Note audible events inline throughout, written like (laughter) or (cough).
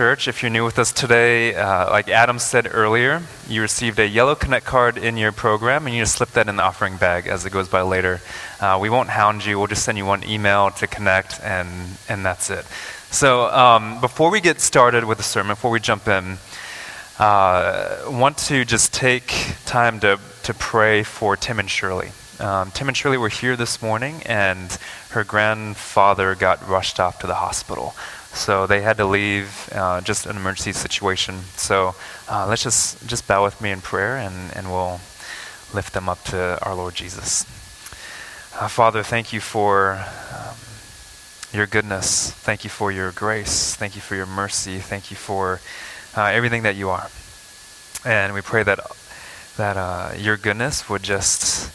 Church, if you're new with us today, uh, like Adam said earlier, you received a yellow Connect card in your program, and you just slip that in the offering bag as it goes by later. Uh, we won't hound you, we'll just send you one email to connect, and, and that's it. So, um, before we get started with the sermon, before we jump in, uh, want to just take time to, to pray for Tim and Shirley. Um, Tim and Shirley were here this morning, and her grandfather got rushed off to the hospital. So they had to leave, uh, just an emergency situation. So uh, let's just, just bow with me in prayer and, and we'll lift them up to our Lord Jesus. Uh, Father, thank you for um, your goodness. Thank you for your grace. Thank you for your mercy. Thank you for uh, everything that you are. And we pray that, that uh, your goodness would just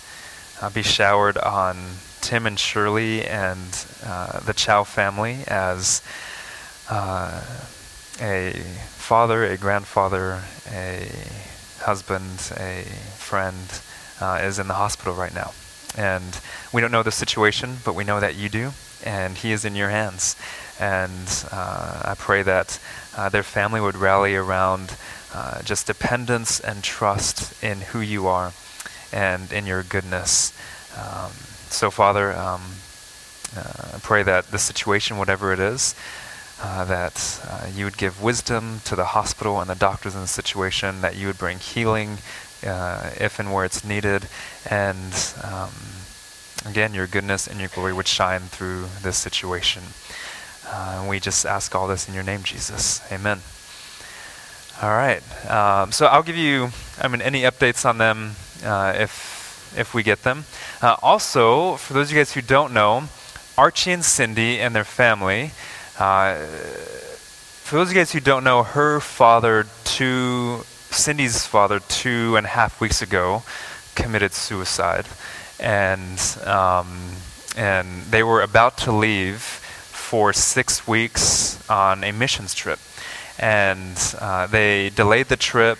uh, be showered on Tim and Shirley and the Chow family as uh, a father, a grandfather, a husband, a friend uh, is in the hospital right now. And we don't know the situation, but we know that you do, and he is in your hands. And uh, I pray that uh, their family would rally around uh, just dependence and trust in who you are and in your goodness. Um, so, Father, um, I pray that the situation, whatever it is, uh, that uh, you would give wisdom to the hospital and the doctors in the situation, that you would bring healing uh, if and where it's needed, and um, again, your goodness and your glory would shine through this situation. Uh, and we just ask all this in your name, Jesus. Amen. All right. Um, so I'll give you, I mean, any updates on them uh, if if we get them. Also, for those of you guys who don't know, Archie and Cindy and their family uh, for those of you guys who don't know, her father, two, Cindy's father, two and a half weeks ago, committed suicide, and um, and they were about to leave for six weeks on a missions trip, and uh, they delayed the trip.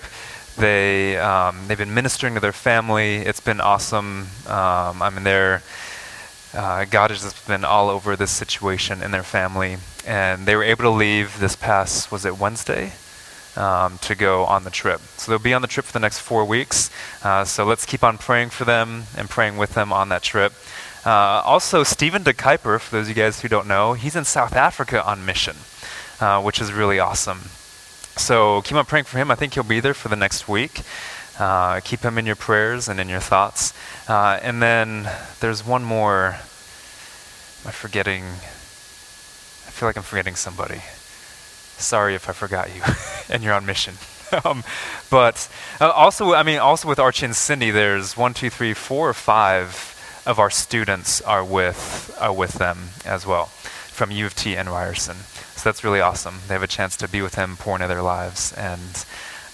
They um, they've been ministering to their family. It's been awesome. Um, I mean, they're uh, God has just been all over this situation in their family, and they were able to leave this past was it Wednesday um, to go on the trip. So they'll be on the trip for the next four weeks. Uh, so let's keep on praying for them and praying with them on that trip. Uh, also, Stephen de Kuiper, for those of you guys who don't know, he's in South Africa on mission, uh, which is really awesome. So keep on praying for him. I think he'll be there for the next week. Uh, keep him in your prayers and in your thoughts. Uh, and then there's one more. Am I forgetting? I feel like I'm forgetting somebody. Sorry if I forgot you (laughs) and you're on mission. (laughs) um, but uh, also, I mean, also with Archie and Cindy, there's one, two, three, four, five of our students are with are with them as well from U of T and Ryerson. So that's really awesome. They have a chance to be with him, pour into their lives, and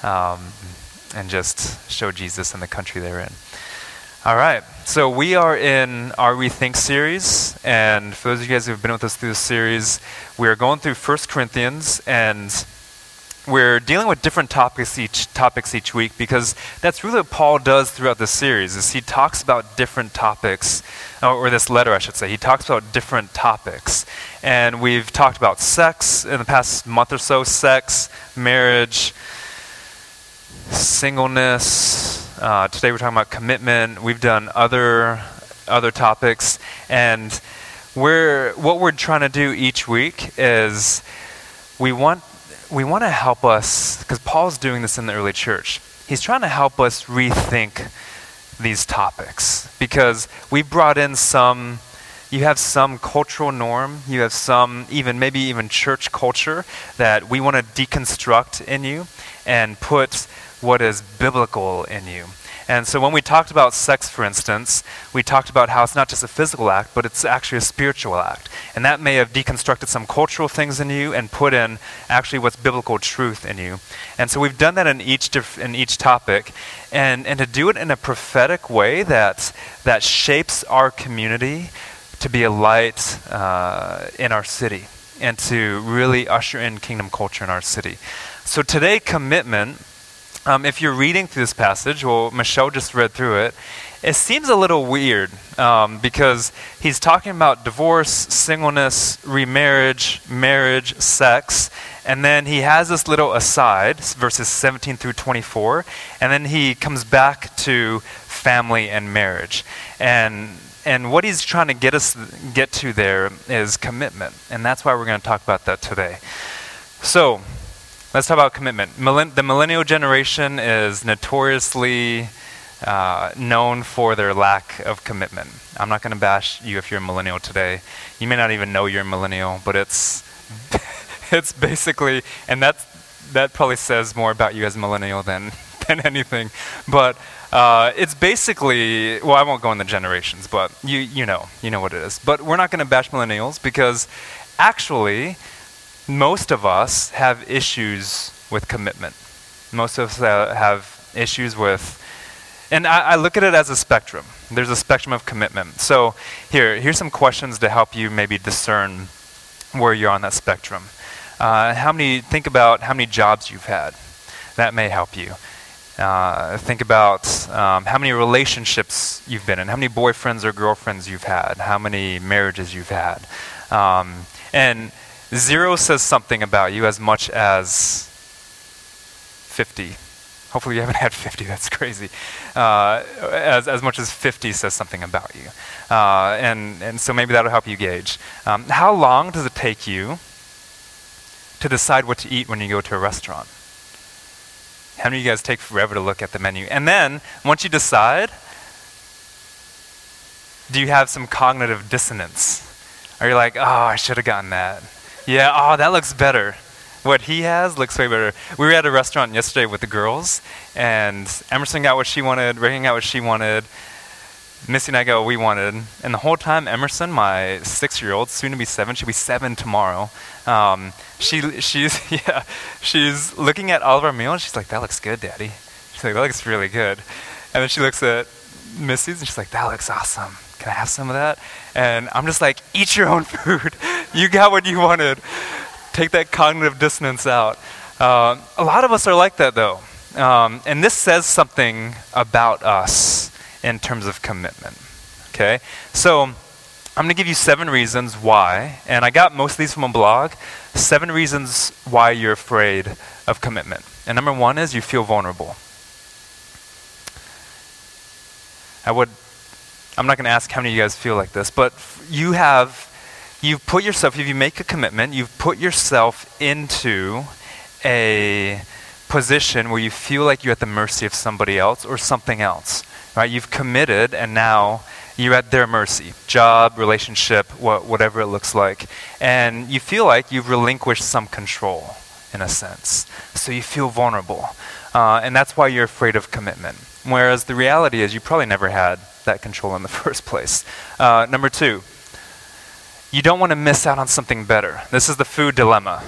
um, and just show Jesus in the country they're in. All right, so we are in our Rethink series, and for those of you guys who have been with us through this series, we are going through 1 Corinthians, and we're dealing with different topics each topics each week because that's really what Paul does throughout the series. Is he talks about different topics, or this letter, I should say. He talks about different topics, and we've talked about sex in the past month or so: sex, marriage singleness. Uh, today we're talking about commitment. We've done other other topics, and we're what we're trying to do each week is we want we want to help us because Paul's doing this in the early church. He's trying to help us rethink these topics because we brought in some you have some cultural norm, you have some even maybe even church culture that we want to deconstruct in you and put what is biblical in you. And so when we talked about sex, for instance, we talked about how it's not just a physical act, but it's actually a spiritual act. And that may have deconstructed some cultural things in you and put in actually what's biblical truth in you. And so we've done that in each, dif- in each topic. And, and to do it in a prophetic way that, that shapes our community to be a light uh, in our city and to really usher in kingdom culture in our city. So today, commitment um, if you're reading through this passage, well, Michelle just read through it, it seems a little weird um, because he's talking about divorce, singleness, remarriage, marriage, sex, and then he has this little aside, verses 17 through 24, and then he comes back to family and marriage. And and what he's trying to get us get to there is commitment, and that's why we're going to talk about that today. So, Let's talk about commitment. Millen- the millennial generation is notoriously uh, known for their lack of commitment. I'm not going to bash you if you're a millennial today. You may not even know you're a millennial, but it's (laughs) it's basically, and that's that probably says more about you as a millennial than (laughs) than anything. But uh, it's basically, well, I won't go in the generations, but you you know you know what it is. But we're not going to bash millennials because actually most of us have issues with commitment. Most of us have issues with, and I, I, look at it as a spectrum. There's a spectrum of commitment. So here, here's some questions to help you maybe discern where you're on that spectrum. Uh, how many? Think about how many jobs you've had. That may help you. Uh, think about um, how many relationships you've been in, how many boyfriends or girlfriends you've had, how many marriages you've had, um, and Zero says something about you as much as 50. Hopefully, you haven't had 50, that's crazy. Uh, as, as much as 50 says something about you. Uh, and, and so maybe that'll help you gauge. Um, how long does it take you to decide what to eat when you go to a restaurant? How many of you guys take forever to look at the menu? And then, once you decide, do you have some cognitive dissonance? Are you like, oh, I should have gotten that? Yeah, oh, that looks better. What he has looks way better. We were at a restaurant yesterday with the girls, and Emerson got what she wanted, Reagan got what she wanted, Missy and I got what we wanted. And the whole time, Emerson, my six year old, soon to be seven, she'll be seven tomorrow, um, she, she's, (laughs) yeah, she's looking at all of our meals. She's like, that looks good, Daddy. She's like, that looks really good. And then she looks at Missy's, and she's like, that looks awesome can I have some of that? And I'm just like, eat your own (laughs) food. you got what you wanted. Take that cognitive dissonance out. Uh, a lot of us are like that, though. Um, and this says something about us in terms of commitment. Okay? So, I'm going to give you seven reasons why, and I got most of these from a blog. Seven reasons why you're afraid of commitment. And number one is you feel vulnerable. I would I'm not going to ask how many of you guys feel like this, but you have, you've put yourself, if you make a commitment, you've put yourself into a position where you feel like you're at the mercy of somebody else or something else, right? You've committed and now you're at their mercy job, relationship, wh- whatever it looks like. And you feel like you've relinquished some control in a sense. So you feel vulnerable. Uh, and that's why you're afraid of commitment. Whereas the reality is you probably never had that control in the (laughs) first place. Uh, number two, you don't want to miss out on something better. This is the food dilemma.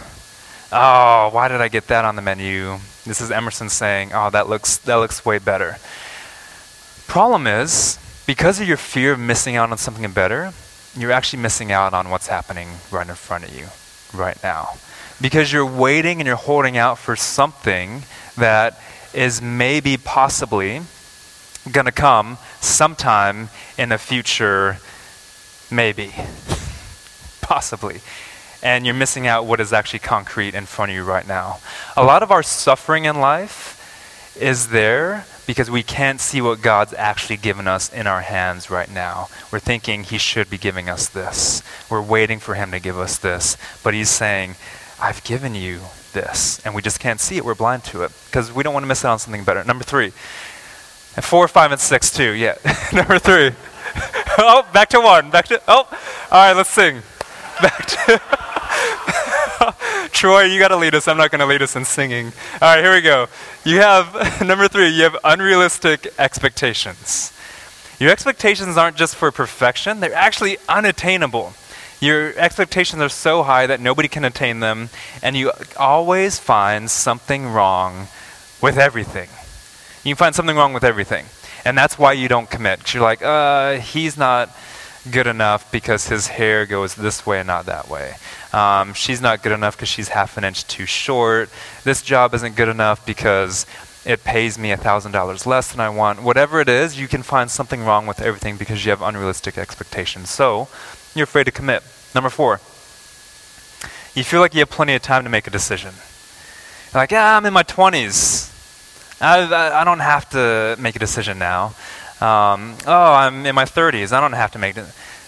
Oh, why did I get that on the menu? This is Emerson saying, "Oh, that looks that looks way better." Problem is, because of your fear of missing out on something better, you're actually missing out on what's happening right in front of you right now. Because you're waiting and you're holding out for something that is maybe possibly going to come sometime in the future, maybe, (laughs) possibly. And you're missing out what is actually concrete in front of you right now. A lot of our suffering in life is there because we can't see what God's actually given us in our hands right now. We're thinking He should be giving us this. We're waiting for Him to give us this. But He's saying, I've given you this. And we just can't see it. We're blind to it because we don't want to miss out on something better. Number three, and four, five, and six too. Yeah. (laughs) Number three. (laughs) oh, back to one. Back to oh. All right, let's sing. (laughs) Back to Troy, you got to lead us. I'm not going to lead us in singing. All right, here we go. You have, number three, you have unrealistic expectations. Your expectations aren't just for perfection, they're actually unattainable. Your expectations are so high that nobody can attain them, and you always find something wrong with everything. You can find something wrong with everything. And that's why you don't commit. Because you're like, uh, he's not good enough because his hair goes this way and not that way. Um, she's not good enough because she's half an inch too short. This job isn't good enough because it pays me $1,000 less than I want. Whatever it is, you can find something wrong with everything because you have unrealistic expectations. So, you're afraid to commit. Number four, you feel like you have plenty of time to make a decision. You're like, yeah, I'm in my 20s. I, I, don't have to make a decision now. Um, oh, I'm in my 30s. I don't have to make it.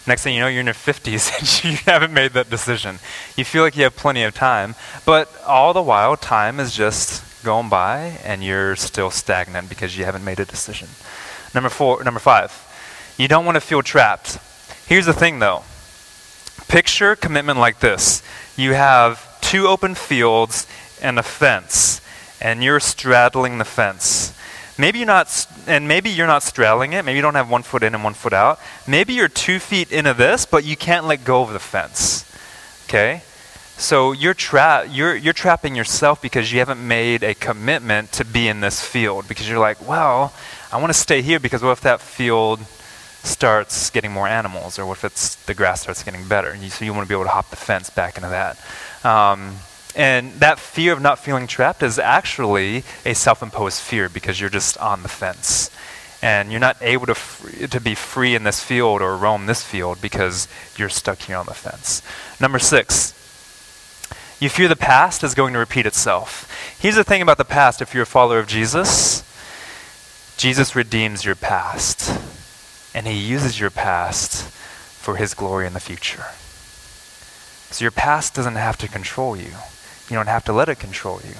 Next thing you know, you're in your 50s (laughs) and you haven't made that decision. You feel like you have plenty of time, but all the while, time is just going by and you're still stagnant because you haven't made a decision. Number four, number five, you don't want to feel trapped. Here's the thing though. Picture commitment like this. You have two open fields and a fence, and you're straddling the fence. Maybe you're not, and maybe you're not straddling it. Maybe you don't have one foot in and one foot out. Maybe you're two feet into this, but you can't let go of the fence. Okay? So you're, tra- you're, you're trapping yourself because you haven't made a commitment to be in this field. Because you're like, well, I want to stay here because what if that field starts getting more animals, or what if it's the grass starts getting better? You, so you want to be able to hop the fence back into that. Um, and that fear of not feeling trapped is actually a self imposed fear because you're just on the fence. And you're not able to, free, to be free in this field or roam this field because you're stuck here on the fence. Number six, you fear the past is going to repeat itself. Here's the thing about the past if you're a follower of Jesus Jesus redeems your past, and he uses your past for his glory in the future. So your past doesn't have to control you. You don't have to let it control you.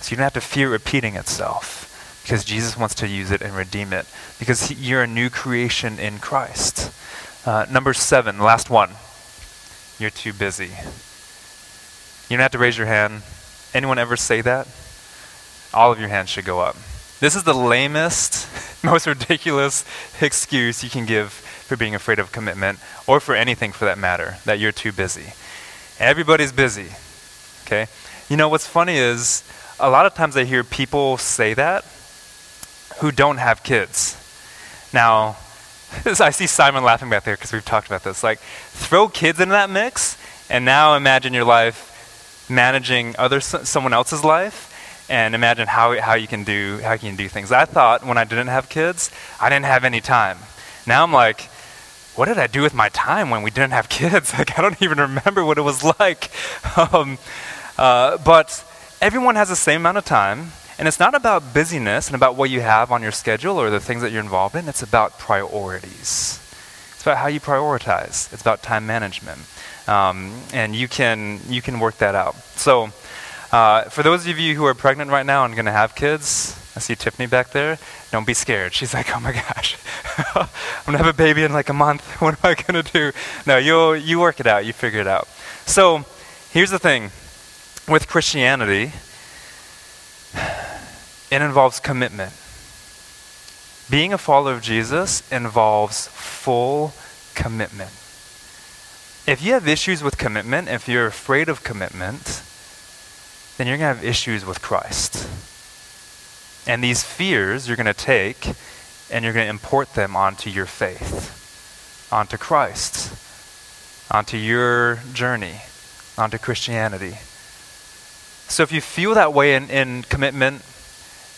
So you don't have to fear repeating itself because Jesus wants to use it and redeem it because you're a new creation in Christ. Uh, number seven, last one. You're too busy. You don't have to raise your hand. Anyone ever say that? All of your hands should go up. This is the lamest, (laughs) most ridiculous excuse you can give for being afraid of commitment, or for anything for that matter, that you're too busy. Everybody's busy. Okay? You know, what's funny is a lot of times I hear people say that who don't have kids. Now, (laughs) I see Simon laughing back there because we've talked about this. Like, throw kids into that mix, and now imagine your life managing other someone else's life, and imagine how how you can do how you can do things. I thought when I didn't have kids, I didn't have any time. Now I'm like, what did I do with my time when we didn't have (laughs) kids? Like, I don't even remember what it was like. (laughs) Um, uh, but everyone has the same amount of time, and it's not about busyness and about what you have on your schedule or the things that you're involved in. It's about priorities. It's about how you prioritize. It's about time management, um, and you can you can work that out. So, uh, for those of you who are pregnant right now and going to have kids, I see Tiffany back there. Don't be scared. She's like, oh my gosh, (laughs) I'm gonna have a baby in like a month. (laughs) What am I gonna do? No, you you work it out. You figure it out. So, here's the thing with Christianity, it involves commitment. Being a follower of Jesus involves full commitment. If you have issues with commitment, if you're afraid of commitment, then you're going to have issues with Christ. And these fears you're going to take and you're going to import them onto your faith, onto Christ, onto your journey, onto Christianity. So if you feel that way in, in commitment,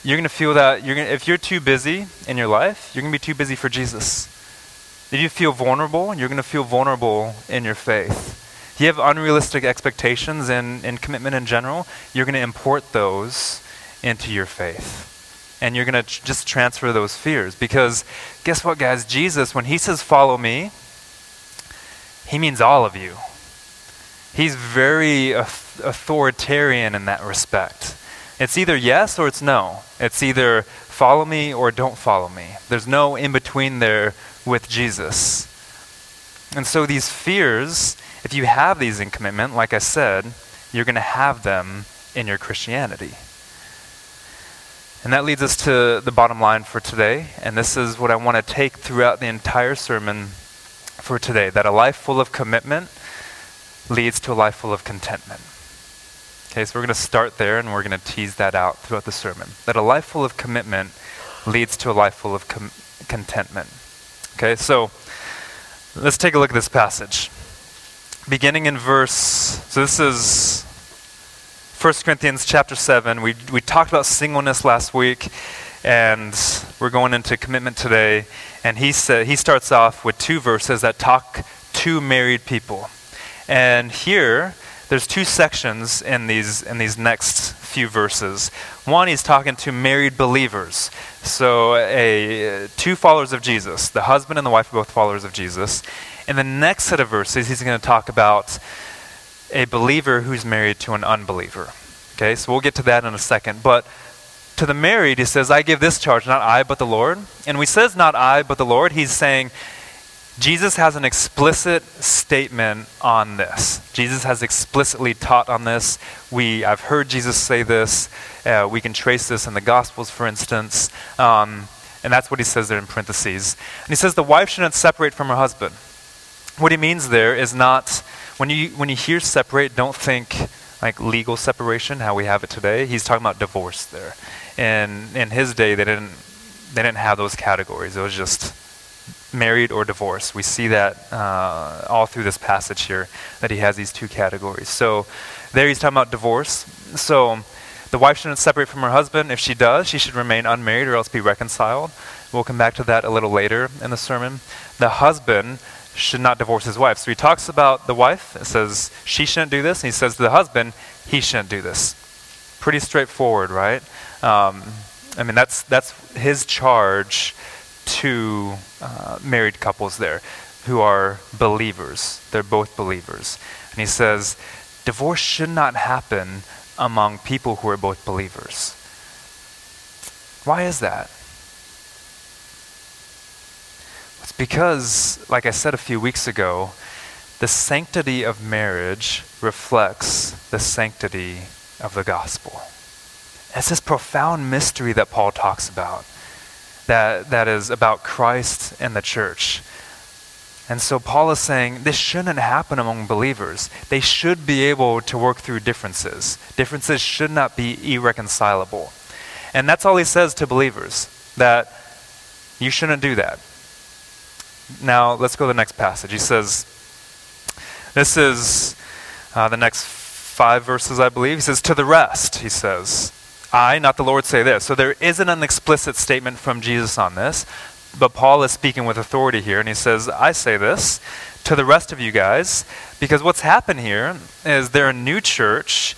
you're going to feel that you're gonna, if you're too busy in your life, you're going to be too busy for Jesus. If you feel vulnerable, you're going to feel vulnerable in your faith. If you have unrealistic expectations in, in commitment in general, you're going to import those into your faith. And you're going to just transfer those fears. Because guess what, guys? Jesus, when he says, follow me, he means all of you. He's very authoritarian in that respect. It's either yes or it's no. It's either follow me or don't follow me. There's no in between there with Jesus. And so these fears, if you have these in commitment, like I said, you're going to have them in your Christianity. And that leads us to the bottom line for today. And this is what I want to take throughout the entire sermon for today that a life full of commitment leads to a life full of contentment. Okay, so we're going to start there and we're going to tease that out throughout the sermon. That a life full of commitment leads to a life full of com- contentment. Okay, so let's take a look at this passage. Beginning in verse, so this is 1 Corinthians chapter 7. We, we talked about singleness last week, and we're going into commitment today. And he, said, he starts off with two verses that talk to married people. And here, there's two sections in these, in these next few verses. One, he's talking to married believers. So, a, two followers of Jesus, the husband and the wife are both followers of Jesus. In the next set of verses, he's going to talk about a believer who's married to an unbeliever. Okay, so we'll get to that in a second. But to the married, he says, I give this charge, not I, but the Lord. And when he says not I, but the Lord, he's saying Jesus has an explicit statement on this. Jesus has explicitly taught on this. We, I've heard Jesus say this. Uh, we can trace this in the Gospels, for instance. Um, and that's what he says there in parentheses. And he says the wife shouldn't separate from her husband. What he means there is not when you, when you hear separate, don't think like legal separation, how we have it today. He's talking about divorce there. And in his day, they didn't, they didn't have those categories. It was just married or divorced. We see that uh, all through this passage here, that he has these two categories. So there he's talking about divorce. So the wife shouldn't separate from her husband. If she does, she should remain unmarried or else be reconciled. We'll come back to that a little later in the sermon. The husband should not divorce his wife. So he talks about the wife, and says she shouldn't do this, and he says to the husband, he shouldn't do this. Pretty straightforward, right? Um, I mean, that's, that's his charge to uh, married couples there who are believers. They're both believers. And he says, divorce should not happen among people who are both believers. Why is that? It's because, like I said a few weeks ago, the sanctity of marriage reflects the sanctity of the gospel. It's this profound mystery that Paul talks about, that, that is about Christ and the church. And so Paul is saying this shouldn't happen among believers. They should be able to work through differences. Differences should not be irreconcilable. And that's all he says to believers that you shouldn't do that. Now, let's go to the next passage. He says, This is uh, the next five verses, I believe. He says, To the rest, he says, I, not the Lord, say this. So there isn't an explicit statement from Jesus on this, but Paul is speaking with authority here, and he says, I say this to the rest of you guys, because what's happened here is they're a new church.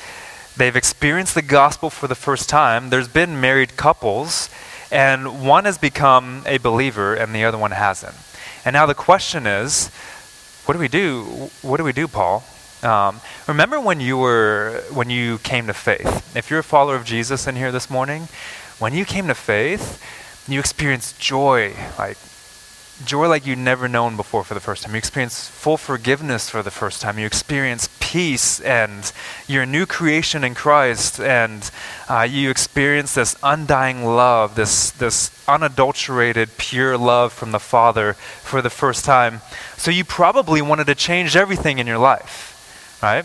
They've experienced the gospel for the first time. There's been married couples, and one has become a believer and the other one hasn't. And now the question is, what do we do? What do we do, Paul? Um, remember when you were when you came to faith? If you're a follower of Jesus in here this morning, when you came to faith, you experienced joy, like joy like you'd never known before for the first time. You experience full forgiveness for the first time. You experience peace and you're a new creation in Christ. And uh, you experience this undying love, this, this unadulterated, pure love from the Father for the first time. So you probably wanted to change everything in your life, right?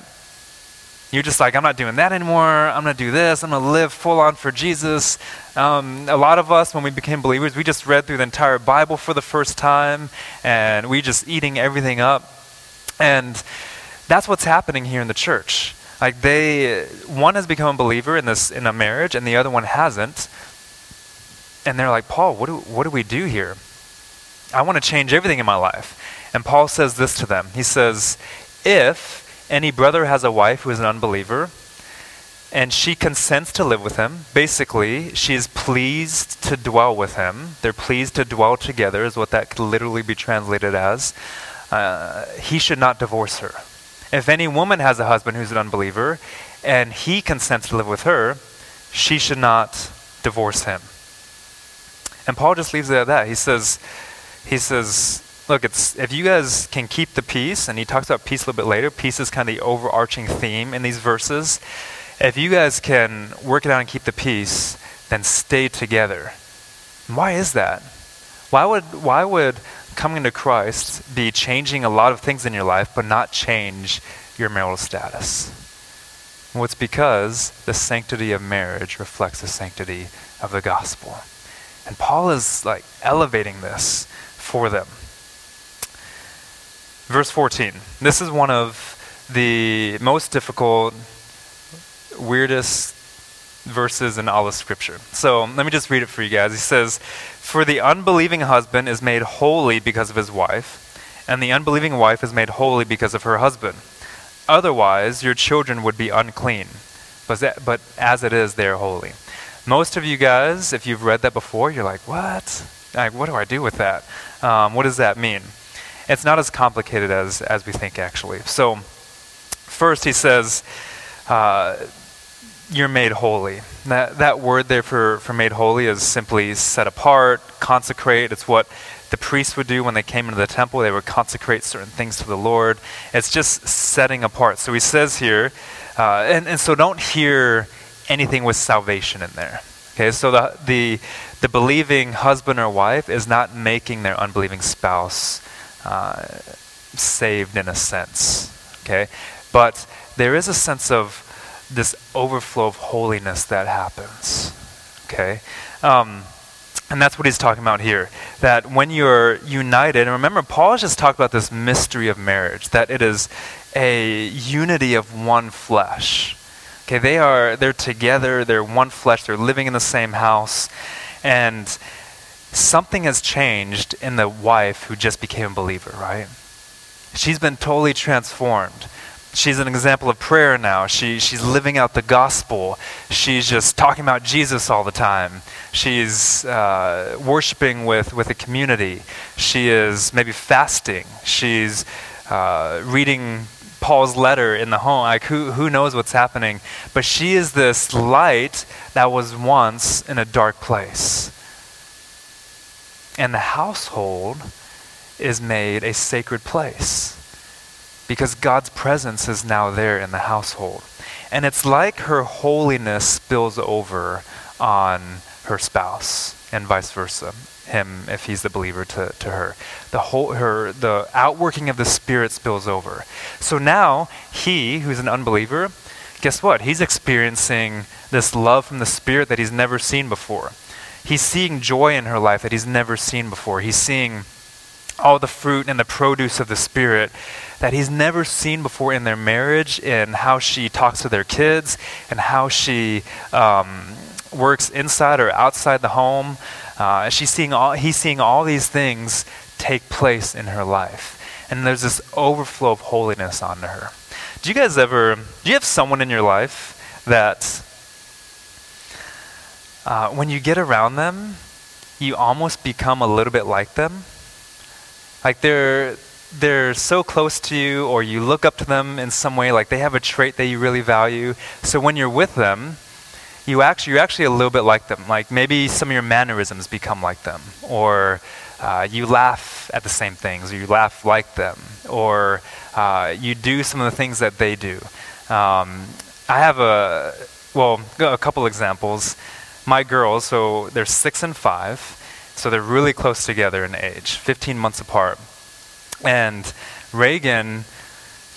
You're just like, I'm not doing that anymore. I'm going to do this. I'm going to live full on for Jesus. Um, a lot of us, when we became believers, we just read through the entire Bible for the first time and we just eating everything up. And that's what's happening here in the church. Like they, one has become a believer in this in a marriage, and the other one hasn't. And they're like, Paul, what do what do we do here? I want to change everything in my life. And Paul says this to them. He says, if any brother has a wife who is an unbeliever, and she consents to live with him. Basically, she is pleased to dwell with him. They're pleased to dwell together, is what that could literally be translated as. Uh, he should not divorce her. If any woman has a husband who's an unbeliever, and he consents to live with her, she should not divorce him. And Paul just leaves it at that. He says, he says, look, it's if you guys can keep the peace, and he talks about peace a little bit later. Peace is kind of the overarching theme in these verses. If you guys can work it out and keep the peace, then stay together. Why is that? Why would why would coming to Christ be changing a lot of things in your life, but not change your marital status? Well, it's because the sanctity of marriage reflects the sanctity of the gospel. And Paul is like elevating this for them. Verse 14. This is one of the most difficult, weirdest verses in all of Scripture. So let me just read it for you guys. He says, For the unbelieving husband is made holy because of his wife, and the unbelieving wife is made holy because of her husband. Otherwise, your children would be unclean. But, that, but as it is, they're holy. Most of you guys, if you've read that before, you're like, what? Like, what do I do with that? Um, what does that mean? It's not as complicated as, as we think, actually. So, first, he says, uh, you're made holy. That, that word there for, for made holy is simply set apart, consecrate. It's what the priests would do when they came into the temple. They would consecrate certain things to the Lord. It's just setting apart. So he says here, uh, and, and so don't hear anything with salvation in there. Okay, so the, the, the believing husband or wife is not making their unbelieving spouse uh, saved in a sense. Okay, but there is a sense of this overflow of holiness that happens. Okay? Um, and that's what he's talking about here. That when you're united, and remember, Paul has just talked about this mystery of marriage, that it is a unity of one flesh. Okay, they are they're together, they're one flesh, they're living in the same house, and something has changed in the wife who just became a believer, right? She's been totally transformed she's an example of prayer now. She, she's living out the gospel. She's just talking about Jesus all the time. She's uh, worshiping with, with a community. She is maybe fasting. She's uh, reading Paul's letter in the home. Like, who, who knows what's happening? But she is this light that was once in a dark place. And the household is made a sacred place because God's presence is now there in the household. And it's like her holiness spills over on her spouse and vice versa. Him, if he's the believer, to, to her. The whole her the outworking of the Spirit spills over. So now he, who's an unbeliever, guess what? He's experiencing this love from the Spirit that he's never seen before. He's seeing joy in her life that he's never seen before. He's seeing all the fruit and the produce of the Spirit that he's never seen before in their marriage, in how she talks to their kids, and how she um, works inside or outside the home. Uh, she's seeing all, he's seeing all these things take place in her life. And there's this overflow of holiness onto her. Do you guys ever, do you have someone in your life that uh, when you get around them, you almost become a little bit like them? Like they're they're so close to you or you look up to them in some way like they have a trait that you really value. So when you're with them you actually you're actually a little bit like them. Like maybe some of your mannerisms become like them or uh, you laugh at the same things or you laugh like them or uh, you do some of the things that they do. Um, i have a well a couple examples my girls so they're six and five so they're really close together in age 15 months apart and Reagan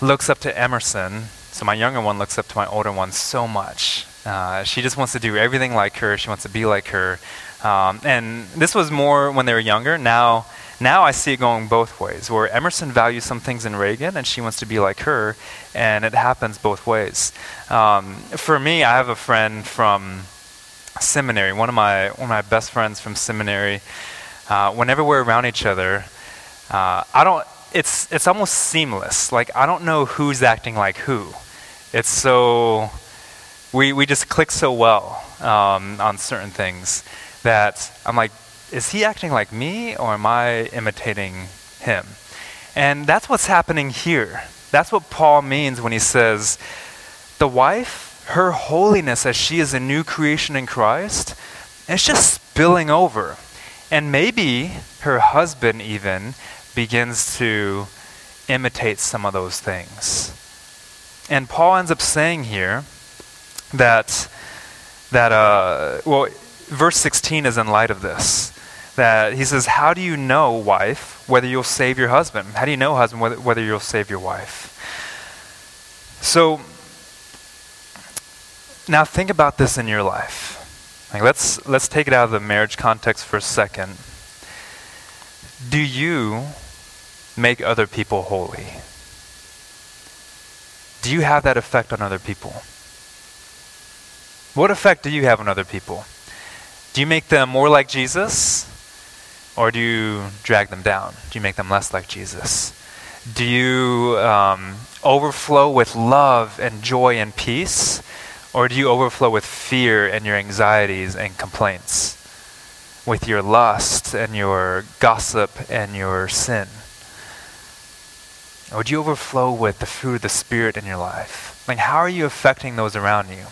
looks up to Emerson. So my younger one looks up to my older one so much. Uh, she just wants to do everything like her. She wants to be like her. Um, and this was more when they were younger. Now, now I see it going both ways, where Emerson values some things in Reagan, and she wants to be like her, and it happens both ways. Um, for me, I have a friend from seminary, one of my one of my best friends from seminary. Uh, whenever we're around each other, uh, I don't. It's it's almost seamless. Like I don't know who's acting like who. It's so we we just click so well um, on certain things that I'm like, is he acting like me or am I imitating him? And that's what's happening here. That's what Paul means when he says, the wife, her holiness as she is a new creation in Christ, it's just spilling over. And maybe her husband even begins to imitate some of those things. And Paul ends up saying here that, that uh, well, verse 16 is in light of this. That he says, How do you know, wife, whether you'll save your husband? How do you know, husband, whether, whether you'll save your wife? So, now think about this in your life. Like let's, let's take it out of the marriage context for a second. Do you make other people holy? Do you have that effect on other people? What effect do you have on other people? Do you make them more like Jesus? Or do you drag them down? Do you make them less like Jesus? Do you um, overflow with love and joy and peace? Or do you overflow with fear and your anxieties and complaints? With your lust and your gossip and your sin? Or do you overflow with the fruit of the Spirit in your life? Like, how are you affecting those around you?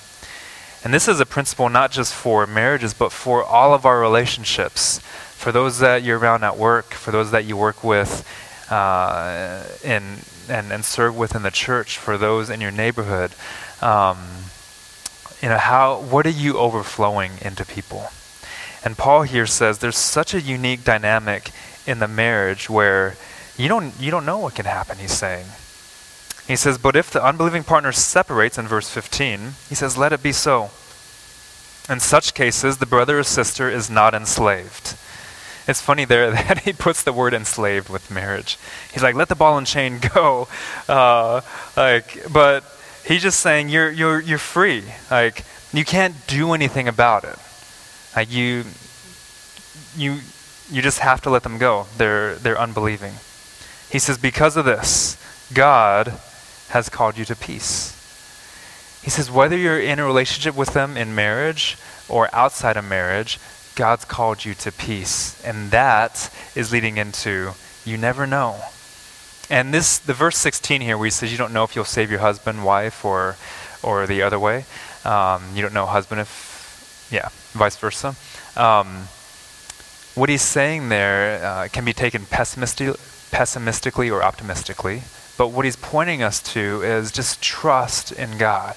And this is a principle not just for marriages, but for all of our relationships. For those that you're around at work, for those that you work with uh, in, and, and serve with in the church, for those in your neighborhood. Um, you know, how, what are you overflowing into people? And Paul here says there's such a unique dynamic in the marriage where you don't, you don't know what can happen, he's saying. He says, But if the unbelieving partner separates in verse 15, he says, Let it be so. In such cases, the brother or sister is not enslaved. It's funny there (laughs) that he puts the word enslaved with marriage. He's like, let the ball and chain (laughs) go. Uh, like, but he's just saying you're, you're, you're free. Like, you can't do anything about it. Like, you, you, you just have to let them go. They're, they're unbelieving. He says, because of this, God has called you to peace. He says, whether you're in a relationship with them in marriage or outside of marriage, God's called you to peace. And that is leading into you never know. And this, the verse 16 here, where he says you don't know if you'll save your husband, wife, or, or the other way. Um, you don't know husband if, yeah, vice versa. Um, what he's saying there uh, can be taken pessimistic, pessimistically or optimistically. But what he's pointing us to is just trust in God.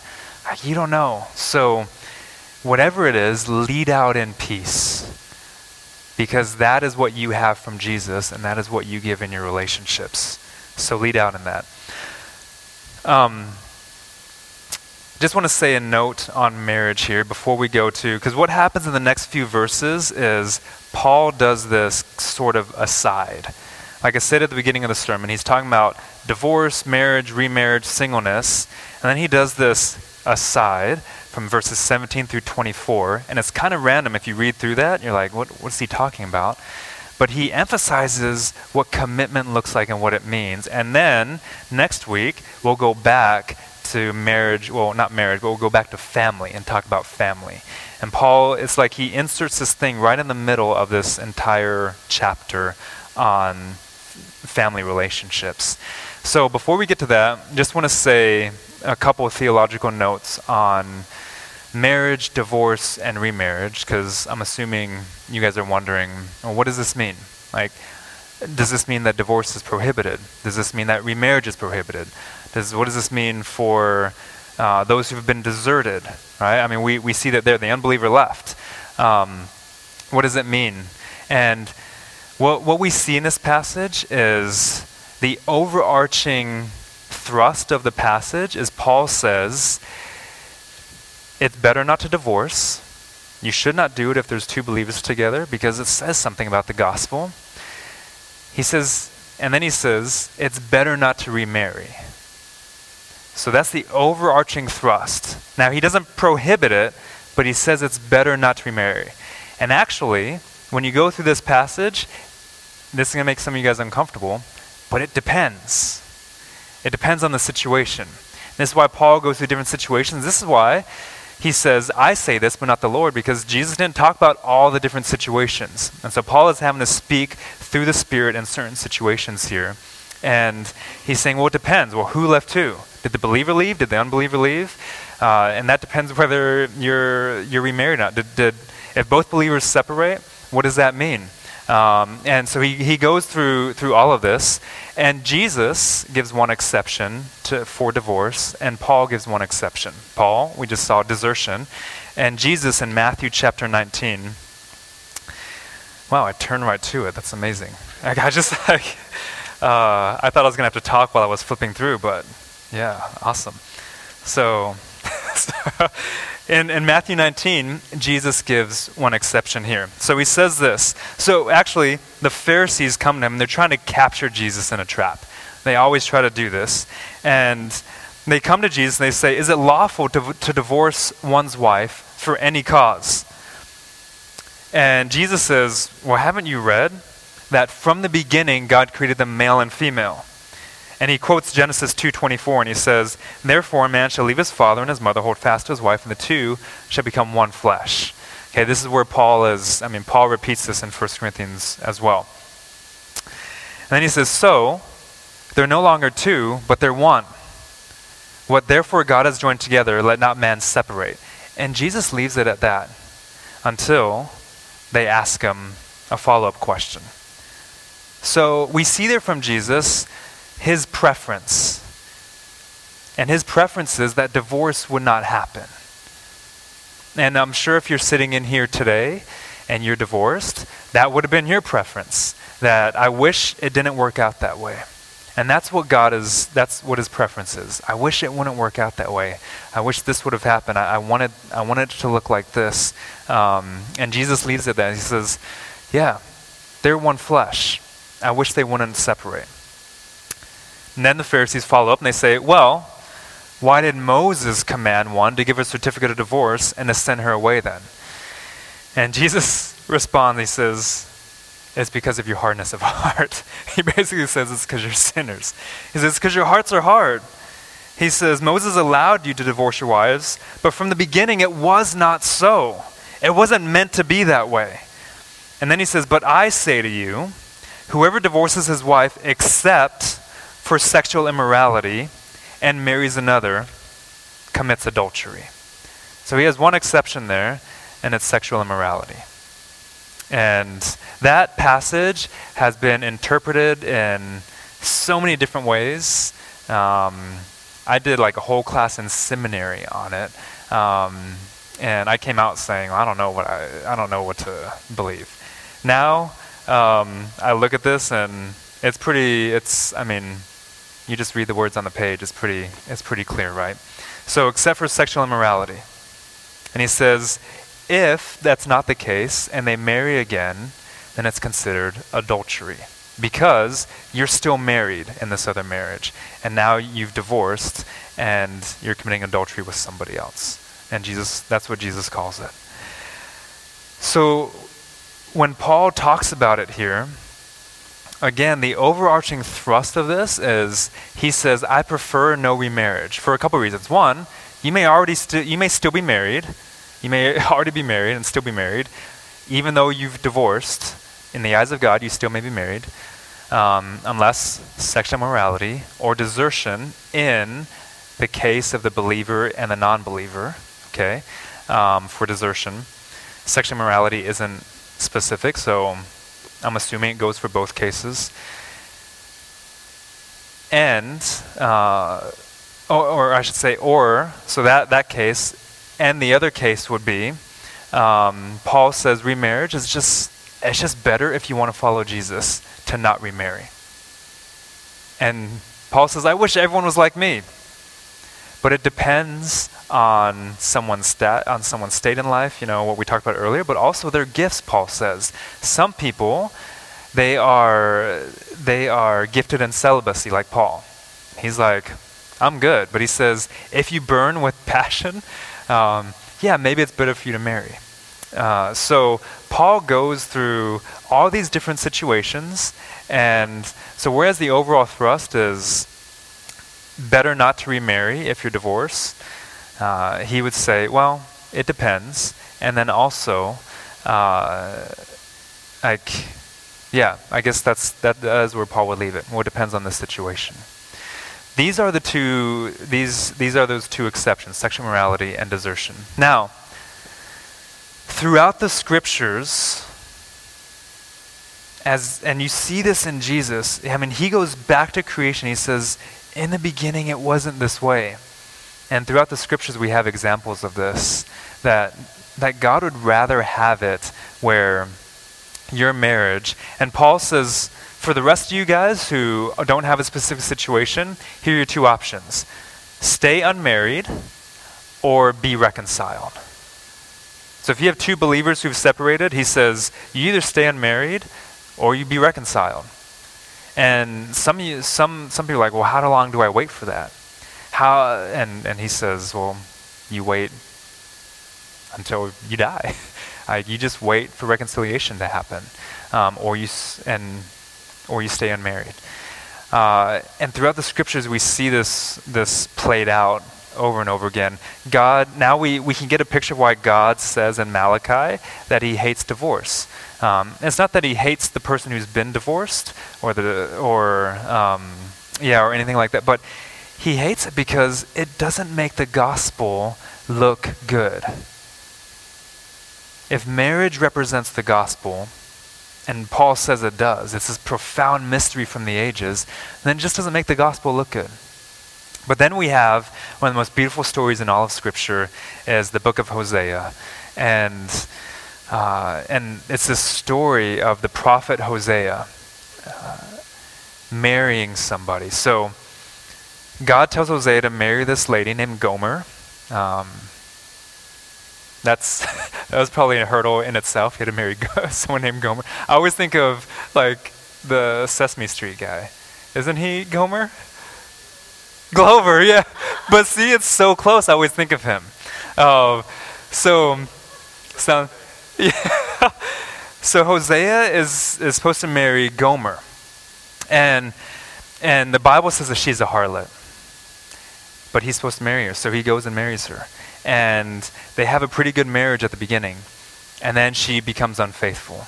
You don't know. So, whatever it is, lead out in peace. Because that is what you have from Jesus, and that is what you give in your relationships. So, lead out in that. Um, just want to say a note on marriage here before we go to, because what happens in the next few verses is Paul does this sort of aside. Like I said at the beginning of the sermon, he's talking about divorce, marriage, remarriage, singleness, and then he does this aside from verses 17 through 24. And it's kind of random if you read through that. You're like, what, what's he talking about? But he emphasizes what commitment looks like and what it means. And then next week, we'll go back to marriage. Well, not marriage, but we'll go back to family and talk about family. And Paul, it's like he inserts this thing right in the middle of this entire chapter on family relationships. So before we get to that, just want to say a couple of theological notes on marriage, divorce, and remarriage, because I'm assuming you guys are wondering, well, what does this mean? Like, does this mean that divorce is prohibited? Does this mean that remarriage is prohibited? Does, what does this mean for uh, those who have been deserted? Right? I mean, we, we see that there, the unbeliever left. Um, what does it mean? And what, what we see in this passage is the overarching thrust of the passage is Paul says, it's better not to divorce. You should not do it if there's two believers together because it says something about the gospel. He says, and then he says, it's better not to remarry. So that's the overarching thrust. Now, he doesn't prohibit it, but he says it's better not to remarry. And actually, when you go through this passage, this is going to make some of you guys uncomfortable, but it depends. It depends on the situation. This is why Paul goes through different situations. This is why he says, I say this, but not the Lord, because Jesus didn't talk about all the different situations. And so Paul is having to speak through the Spirit in certain situations here. And he's saying, well, it depends. Well, who left who? Did the believer leave? Did the unbeliever leave? Uh, and that depends whether you're, you're remarried or not. Did, did, if both believers separate, what does that mean? Um, and so he, he goes through, through all of this. And Jesus gives one exception to, for divorce, and Paul gives one exception. Paul, we just saw desertion. And Jesus in Matthew chapter 19. Wow, I turned right to it. That's amazing. I, (laughs) I just like, uh, I thought I was going to have to talk while I was flipping through, but yeah, awesome. So, (laughs) in, in Matthew 19, Jesus gives one exception here. So he says this. So actually, the Pharisees come to him and they're trying to capture Jesus in a trap. They always try to do this. And they come to Jesus and they say, Is it lawful to, to divorce one's wife for any cause? And Jesus says, Well, haven't you read that from the beginning God created them male and female? And he quotes Genesis 2:24 and he says, "Therefore a man shall leave his father and his mother, hold fast to his wife, and the two shall become one flesh." Okay, this is where Paul is, I mean Paul repeats this in 1 Corinthians as well. And then he says, "So they're no longer two, but they're one. What therefore God has joined together, let not man separate." And Jesus leaves it at that until they ask him a follow-up question. So we see there from Jesus his preference. And his preference is that divorce would not happen. And I'm sure if you're sitting in here today and you're divorced, that would have been your preference. That I wish it didn't work out that way. And that's what God is, that's what his preference is. I wish it wouldn't work out that way. I wish this would have happened. I, I wanted, I wanted it to look like this. Um, and Jesus leaves it there. He says, Yeah, they're one flesh. I wish they wouldn't separate. And then the Pharisees follow up and they say, Well, why did Moses command one to give a certificate of divorce and to send her away then? And Jesus (laughs) responds, He says, It's because of your hardness of (laughs) heart. he basically says it's because you're sinners. He says, It's because your hearts are hard. He says, Moses allowed you to divorce your wives, but from the beginning it was not so. It wasn't meant to be that way. And then he says, But I say to you, whoever divorces his wife except for sexual immorality and marries another commits adultery. So he has one exception there, and it's sexual immorality. And that passage has been interpreted in so many different ways. Um, I did like a whole class in seminary on it, um, and I came out saying, I don't know what I, I don't know what to believe. Now um, I look at this and it's pretty. It's I mean, you just read the words on the page, it's pretty, it's pretty clear, right? So, except for sexual immorality. And he says, if that's not the case and they marry again, then it's considered adultery because you're still married in this other marriage and now you've divorced and you're committing adultery with somebody else. And Jesus, that's what Jesus calls it. So when Paul talks about it here, again, the overarching thrust of this is he says, I prefer no remarriage for a couple reasons. One, you may already sti- you may still be married. You may (laughs) already be married and still be married. Even though you've divorced, in the eyes of God, you still may be married. Um, unless sexual immorality or desertion in the case of the believer and the non believer, okay, um, for desertion. Sexual immorality isn't specific, so I'm assuming it goes for both cases. And, uh, or, or, I should say, or, so that, that case, and the other case would be um, Paul says remarriage is just, it's just better if you want to follow Jesus to not remarry. And Paul says, I wish everyone was like me. But it depends on someone's stat on someone's state in life, you know, what we talked about earlier, but also their gifts, Paul says. Some people they are they are gifted in celibacy like Paul. He's like, I'm good, but he says, if you burn with (laughs) passion, um, yeah, maybe it's better for you to marry. Uh, so Paul goes through all these different situations, and so whereas the overall thrust is better not to remarry if you're divorced, uh, he would say, well, it depends. And then also, uh, like, yeah, I guess that's that is where Paul would leave it. Well, it depends on the situation. These are the two. These these are those two exceptions: sexual morality and desertion. Now, throughout the scriptures, as and you see this in Jesus. I mean, he goes back to creation. He says, "In the beginning, it wasn't this way." And throughout the scriptures, we have examples of this that that God would rather have it where your marriage. And Paul says, for the rest of you guys who don't have a specific situation, here are your two options: stay unmarried or be reconciled. So if you have two believers who've separated, he says, you either stay unmarried or you be reconciled. And some some some people are like, well, how long do I wait for that? How and and he says, well, you wait until you die. (laughs) you just wait for reconciliation to happen, um, or you and or you stay unmarried. Uh, and throughout the scriptures, we see this this played out over and over again. God, now we, we can get a picture of why God says in Malachi that he hates divorce. Um, it's not that he hates the person who's been divorced or the or um, yeah or anything like that, but he hates it because it doesn't make the gospel look good. If marriage represents the gospel, and Paul says it does, it's this profound mystery from the ages, then it just doesn't make the gospel look good. But then we have one of the most beautiful stories in all of Scripture is the book of Hosea, and uh, and it's this story of the prophet Hosea uh, marrying somebody. So God tells Hosea to marry this lady named Gomer. Um, that's (laughs) that was probably a hurdle in itself. He had to marry (laughs) someone named Gomer. I always think of like the Sesame Street guy. Isn't he Gomer? Grover, (laughs) yeah. But see, it's so close. I always think of him. Uh, so, so yeah. (laughs) So Hosea is, is supposed to marry Gomer. And, and the Bible says that she's a harlot. But he's supposed to marry her. So he goes and marries her. And they have a pretty good marriage at the beginning. And then she becomes unfaithful.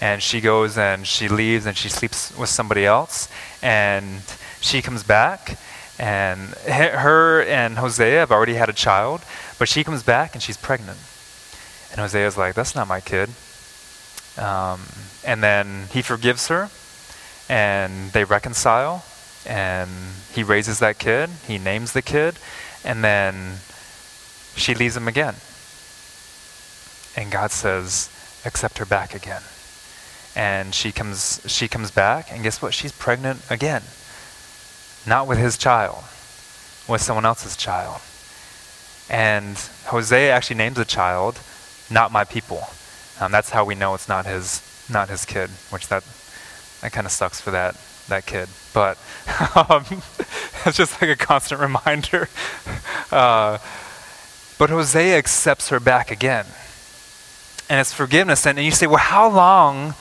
And she goes and she leaves and she sleeps with somebody else. And she comes back. And her and Hosea have already had a child. But she comes back and she's pregnant. And Hosea's like, that's not my kid. Um, and then he forgives her, and they reconcile, and he raises that kid, he names the kid, and then she leaves him again. And God says, accept her back again. And she comes, she comes back, and guess what? She's pregnant again. Not with his child, with someone else's child. And Hosea actually names the child not my people. Um, that's how we know it's not his not his kid, which that that kind of sucks for that that kid. But (laughs) um, (laughs) it's just like a constant (laughs) reminder. Uh, but Hosea accepts her back again, and it's forgiveness. And, and you say, well, how long?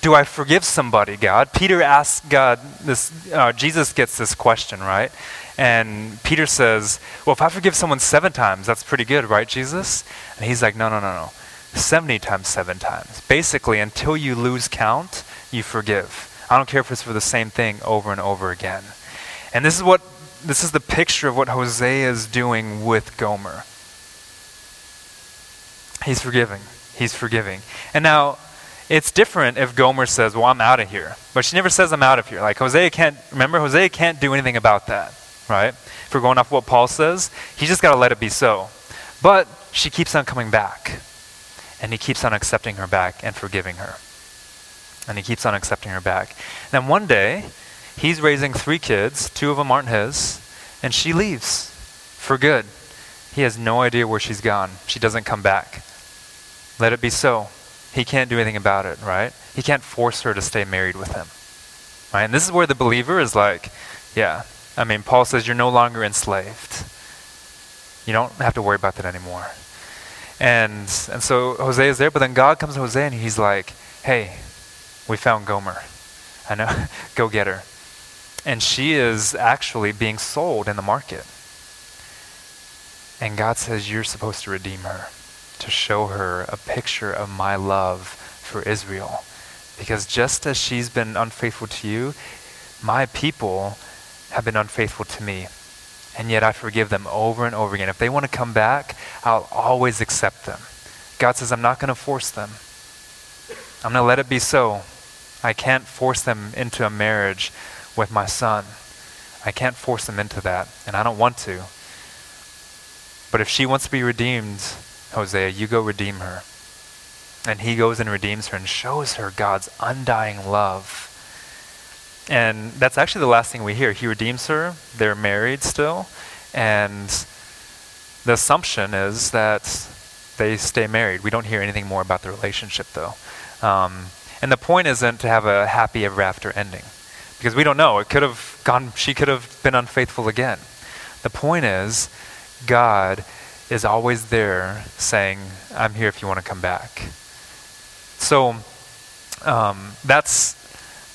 Do I forgive somebody, God? Peter asks God this. Uh, Jesus gets this question, right? And Peter says, Well, if I forgive someone seven times, that's pretty good, right, Jesus? And he's like, No, no, no, no. 70 times seven times. Basically, until you lose count, you forgive. I don't care if it's for the same thing over and over again. And this is what this is the picture of what Hosea is doing with Gomer. He's forgiving. He's forgiving. And now it's different if Gomer says, "Well, I'm out of here," but she never says, "I'm out of here." Like Hosea can't remember. Hosea can't do anything about that right? If we're going off what Paul says, he just got to let it be so. But she keeps on coming back. And he keeps on accepting her back and forgiving her. And he keeps on accepting her back. And then one day, he's raising three kids, two of them aren't his, and she leaves for good. He has no idea where she's gone. She doesn't come back. Let it be so. He can't do anything about it, right? He can't force her to stay married with him. Right? And this is where the believer is like, yeah, I mean, Paul says you're no longer enslaved. You don't have to worry about that anymore. And and so Hosea is there, but then God comes to Hosea and he's like, "Hey, we found Gomer. I know, (laughs) go get her." And she is actually being sold in the market. And God says you're supposed to redeem her, to show her a picture of my love for Israel. Because just as she's been unfaithful to you, my people have been unfaithful to me. And yet I forgive them over and over again. If they want to come back, I'll always accept them. God says, I'm not going to force them. I'm going to let it be so. I can't force them into a marriage with my son. I can't force them into that, and I don't want to. But if she wants to be redeemed, Hosea, you go redeem her. And he goes and redeems her and shows her God's undying love. And that's actually the last thing we hear. He redeems her, they're married still, and the assumption is that they stay married. We don't hear anything more about the relationship, though. Um, and the point isn't to have a happy ever after ending, because we don't know. It could have gone. She could have been unfaithful again. The point is, God is always there, saying, "I'm here if you want to come back." So um, that's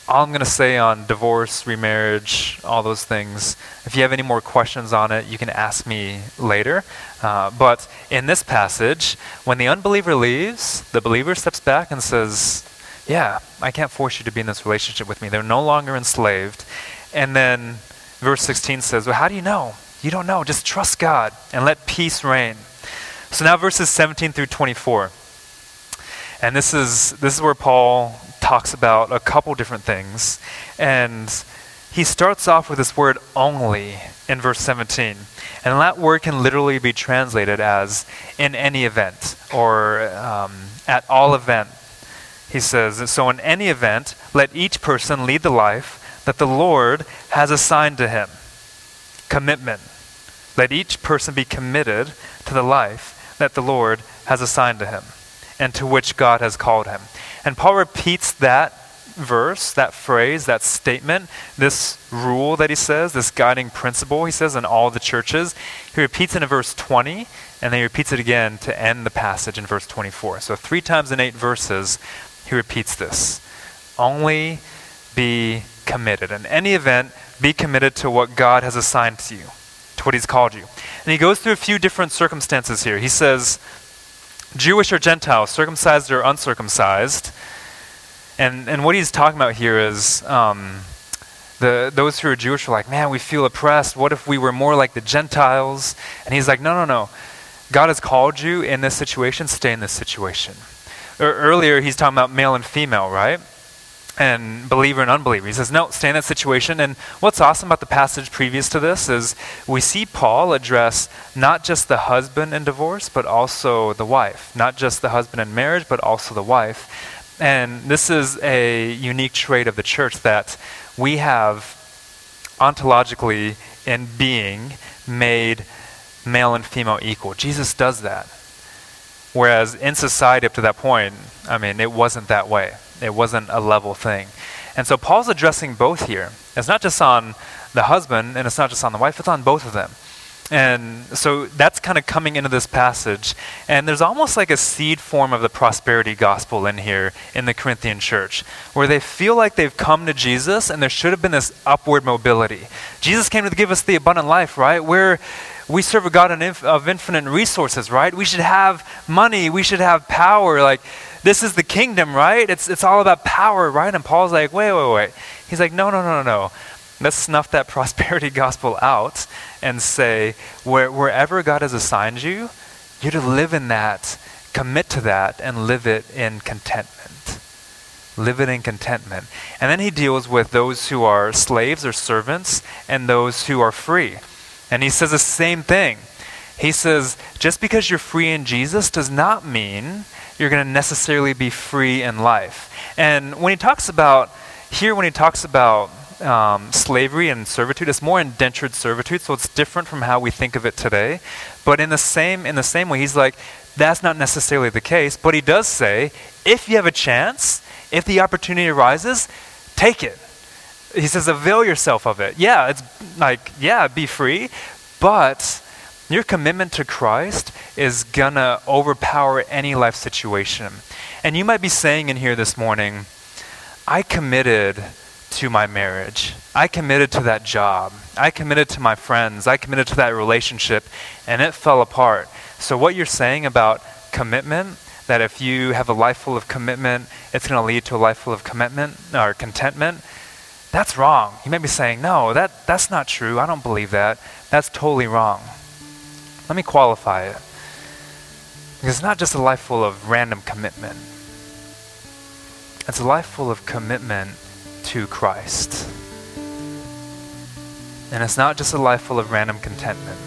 all I'm going to say on divorce, remarriage, all those things. If you have any more questions on it, you can ask me later. Uh, but in this passage, when the unbeliever leaves, the believer steps back and says, Yeah, I can't force you to be in this relationship with me. They're no longer enslaved. And then verse 16 says, Well, how do you know? You don't know. Just trust God and let peace reign. So now verses 17 through 24. And this is, this is where Paul talks about a couple different things. And he starts off with this word only in verse 17. And that word can literally be translated as in any event or um, at all event. He says, So in any event, let each person lead the life that the Lord has assigned to him. Commitment. Let each person be committed to the life that the Lord has assigned to him and to which God has called him. And Paul repeats that verse, that phrase, that statement, this rule that he says, this guiding principle he says in all the churches. He repeats it in verse 20, and then he repeats it again to end the passage in verse 24. So three times in eight verses, he repeats this. Only be committed. In any event, be committed to what God has assigned to you, to what he's called you. And he goes through a few different circumstances here. He says, Jewish or Gentile, circumcised or uncircumcised. And, and what he's talking about here is um, the, those who are Jewish are like, man, we feel oppressed. What if we were more like the Gentiles? And he's like, no, no, no. God has called you in this situation, stay in this situation. earlier, he's talking about male and female, right? And believer and unbeliever. He says, no, stay in that situation. And what's awesome about the passage previous to this is we see Paul address not just the husband in divorce, but also the wife. Not just the husband in marriage, but also the wife. And this is a unique trait of the church that we have ontologically in being made male and female equal. Jesus does that. Whereas in society up to that point, I mean, it wasn't that way. It wasn't a level thing. And so Paul's addressing both here. It's not just on the husband and it's not just on the wife, it's on both of them. And so that's kind of coming into this passage. And there's almost like a seed form of the prosperity gospel in here in the Corinthian church, where they feel like they've come to Jesus and there should have been this upward mobility. Jesus came to give us the abundant life, right? Where we serve a God of infinite resources, right? We should have money, we should have power. Like, this is the kingdom, right? It's, it's all about power, right? And Paul's like, wait, wait, wait. He's like, no, no, no, no, no. Let's snuff that (laughs) prosperity gospel out and say, where, wherever God has assigned you, you're to live in that, commit to that, and live it in contentment. Live it in contentment. And then he deals with those who are slaves or servants and those who are free. And he says the same thing. He says, just because you're free in Jesus does not mean you're going to necessarily be free in life. And when he talks about, here, when he talks about um, slavery and servitude, it's more indentured servitude, so it's different from how we think of it today. But in the same, in the same way, he's like, that's not necessarily the case. But he does say, if you have a chance, if the opportunity arises, take it. He says, avail yourself of it. Yeah, it's like, yeah, be free, but your commitment to Christ is going to overpower any life situation. And you might be saying in here this morning, I committed to my marriage. I committed to that job. I committed to my friends. I committed to that relationship, and it fell apart. So, what you're saying about commitment, that if you have a life full of commitment, it's going to lead to a life full of commitment or contentment, that's wrong. You may be saying, no, that, that's not true. I don't believe that. That's totally wrong. Let me qualify it. Because it's not just a life full of random commitment. It's a life full of commitment to Christ. And it's not just a life full of random contentment.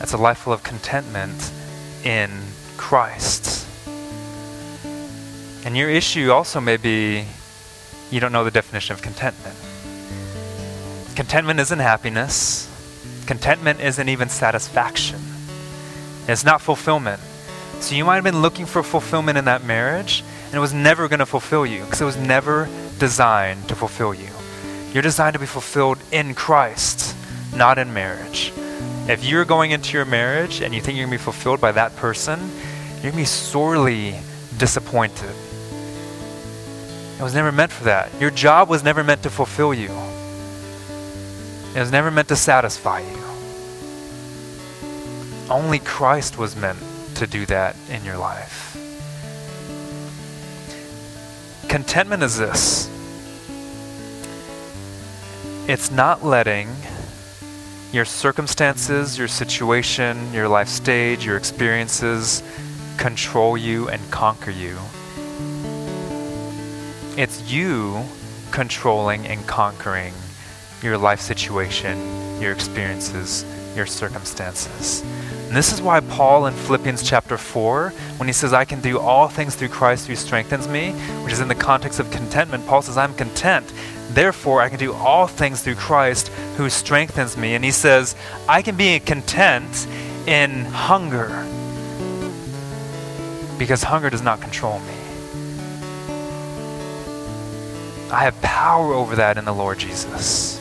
It's a life full of contentment in Christ. And your issue also may be you don't know the definition of contentment. Contentment isn't happiness. Contentment isn't even satisfaction. It's not fulfillment. So you might have been looking for fulfillment in that marriage, and it was never going to fulfill you because it was never designed to fulfill you. You're designed to be fulfilled in Christ, not in marriage. If you're going into your marriage and you think you're going to be fulfilled by that person, you're going to be sorely disappointed. It was never meant for that. Your job was never meant to fulfill you. It was never meant to satisfy you. Only Christ was meant to do that in your life. Contentment is this it's not letting your circumstances, your situation, your life stage, your experiences control you and conquer you. It's you controlling and conquering your life situation, your experiences, your circumstances. And this is why Paul in Philippians chapter 4, when he says, I can do all things through Christ who strengthens me, which is in the context of contentment, Paul says, I'm content. Therefore, I can do all things through Christ who strengthens me. And he says, I can be content in hunger because hunger does not control me. I have power over that in the Lord Jesus.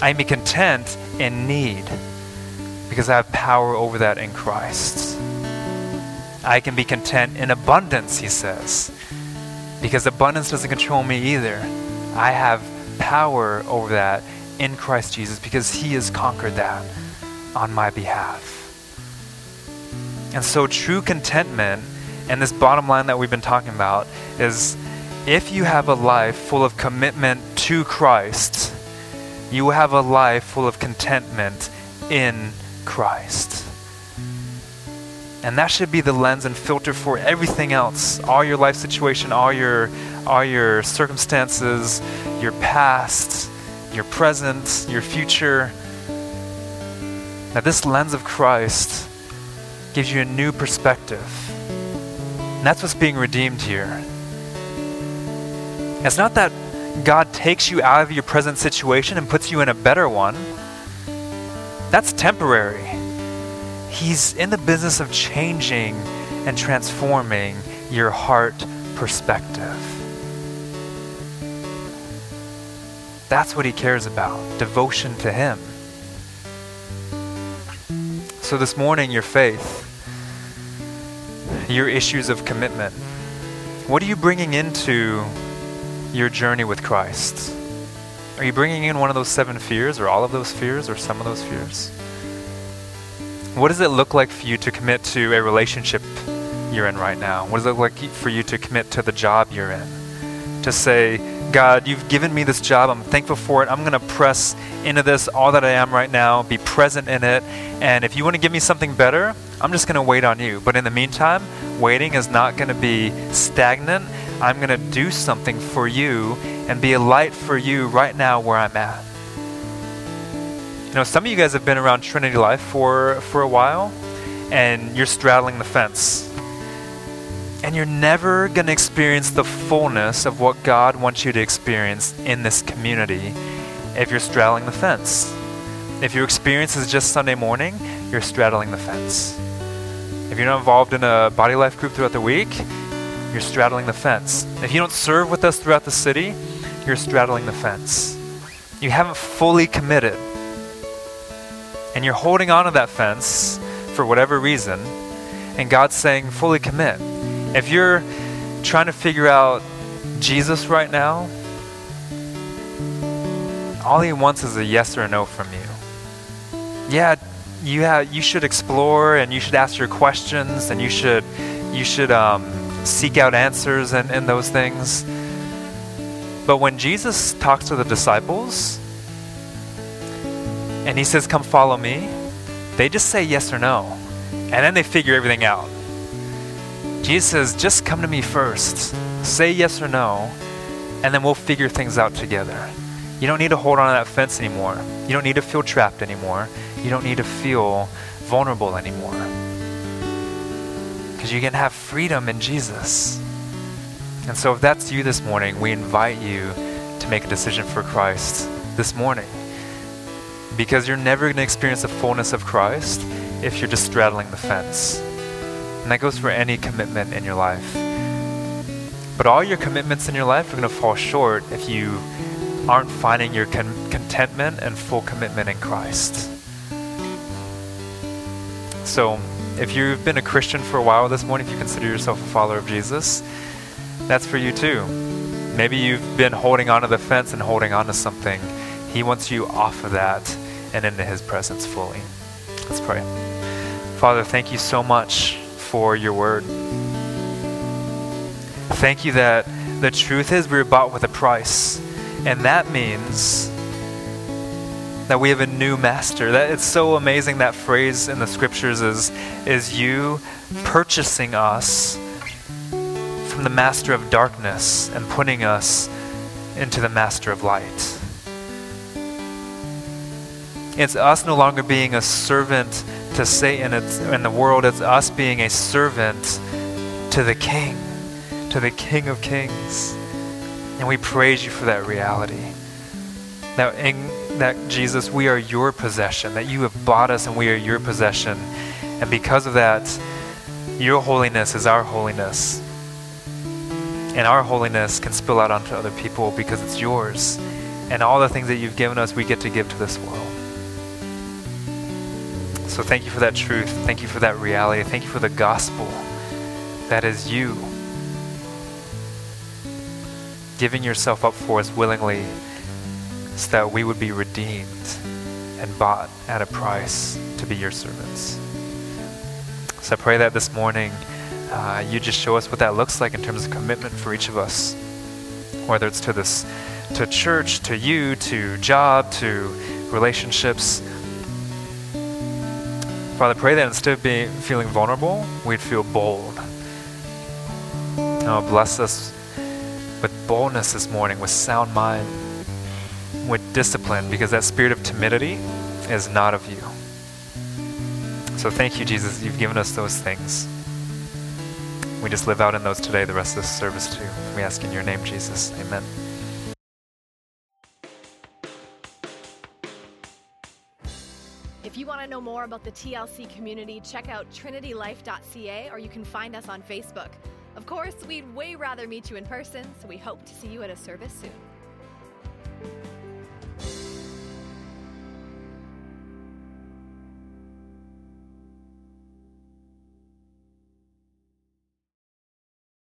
I be content in need because I have power over that in Christ. I can be content in abundance, he says, because abundance doesn't control me either. I have power over that in Christ Jesus because he has conquered that on my behalf. And so, true contentment and this bottom line that we've been talking about is if you have a life full of commitment to Christ, you have a life full of contentment in Christ. And that should be the lens and filter for everything else. All your life situation, all your all your circumstances, your past, your present, your future. Now this lens of Christ gives you a new perspective. And that's what's being redeemed here. It's not that God takes you out of your present situation and puts you in a better one. That's temporary. He's in the business of changing and transforming your heart perspective. That's what he cares about devotion to him. So, this morning, your faith, your issues of commitment, what are you bringing into your journey with Christ? Are you bringing in one of those seven fears, or all of those fears, or some of those fears? What does it look like for you to commit to a relationship you're in right now? What does it look like for you to commit to the job you're in? To say, God, you've given me this job. I'm thankful for it. I'm going to press into this all that I am right now, be present in it. And if you want to give me something better, I'm just going to wait on you. But in the meantime, waiting is not going to be stagnant. I'm going to do something for you and be a light for you right now where I'm at. You know, some of you guys have been around Trinity Life for, for a while, and you're straddling the fence. And you're never going to experience the fullness of what God wants you to experience in this community if you're straddling the fence. If your experience is just Sunday morning, you're straddling the fence. If you're not involved in a body life group throughout the week, you're straddling the fence. If you don't serve with us throughout the city, you're straddling the fence. You haven't fully committed. And you're holding on to that fence for whatever reason, and God's saying, fully commit. If you're trying to figure out Jesus right now, all he wants is a yes or a no from you. Yeah, you have, you should explore and you should ask your questions and you should you should um, seek out answers and, and those things. But when Jesus talks to the disciples and he says, Come follow me, they just say yes or no. And then they figure everything out. Jesus says, Just come to me first. Say yes or no, and then we'll figure things out together. You don't need to hold on to that fence anymore. You don't need to feel trapped anymore. You don't need to feel vulnerable anymore. Because you can have freedom in Jesus. And so, if that's you this morning, we invite you to make a decision for Christ this morning. Because you're never going to experience the fullness of Christ if you're just straddling the fence. And that goes for any commitment in your life. But all your commitments in your life are going to fall short if you aren't finding your con- contentment and full commitment in Christ. So, if you've been a Christian for a while this morning, if you consider yourself a follower of Jesus, that's for you too. Maybe you've been holding onto the fence and holding on to something. He wants you off of that and into His presence fully. Let's pray. Father, thank you so much for your word. Thank you that the truth is we were bought with a price. And that means that we have a new master. That it's so amazing that phrase in the scriptures is is you purchasing us from the master of darkness and putting us into the master of light. It's us no longer being a servant to Satan in the world, it's us being a servant to the King, to the King of Kings. And we praise you for that reality. That, in, that Jesus, we are your possession, that you have bought us and we are your possession. And because of that, your holiness is our holiness. And our holiness can spill out onto other people because it's yours. And all the things that you've given us, we get to give to this world. So thank you for that truth. Thank you for that reality. Thank you for the gospel that is you giving yourself up for us willingly so that we would be redeemed and bought at a price to be your servants. So I pray that this morning uh, you just show us what that looks like in terms of commitment for each of us, whether it's to this, to church, to you, to job, to relationships. Father, pray that instead of being feeling vulnerable, we'd feel bold. Oh, bless us with boldness this morning, with sound mind, with discipline, because that spirit of timidity is not of you. So thank you, Jesus. You've given us those things. We just live out in those today, the rest of this service too. We ask in your name, Jesus. Amen. If you want to know more about the TLC community, check out trinitylife.ca or you can find us on Facebook. Of course, we'd way rather meet you in person, so we hope to see you at a service soon.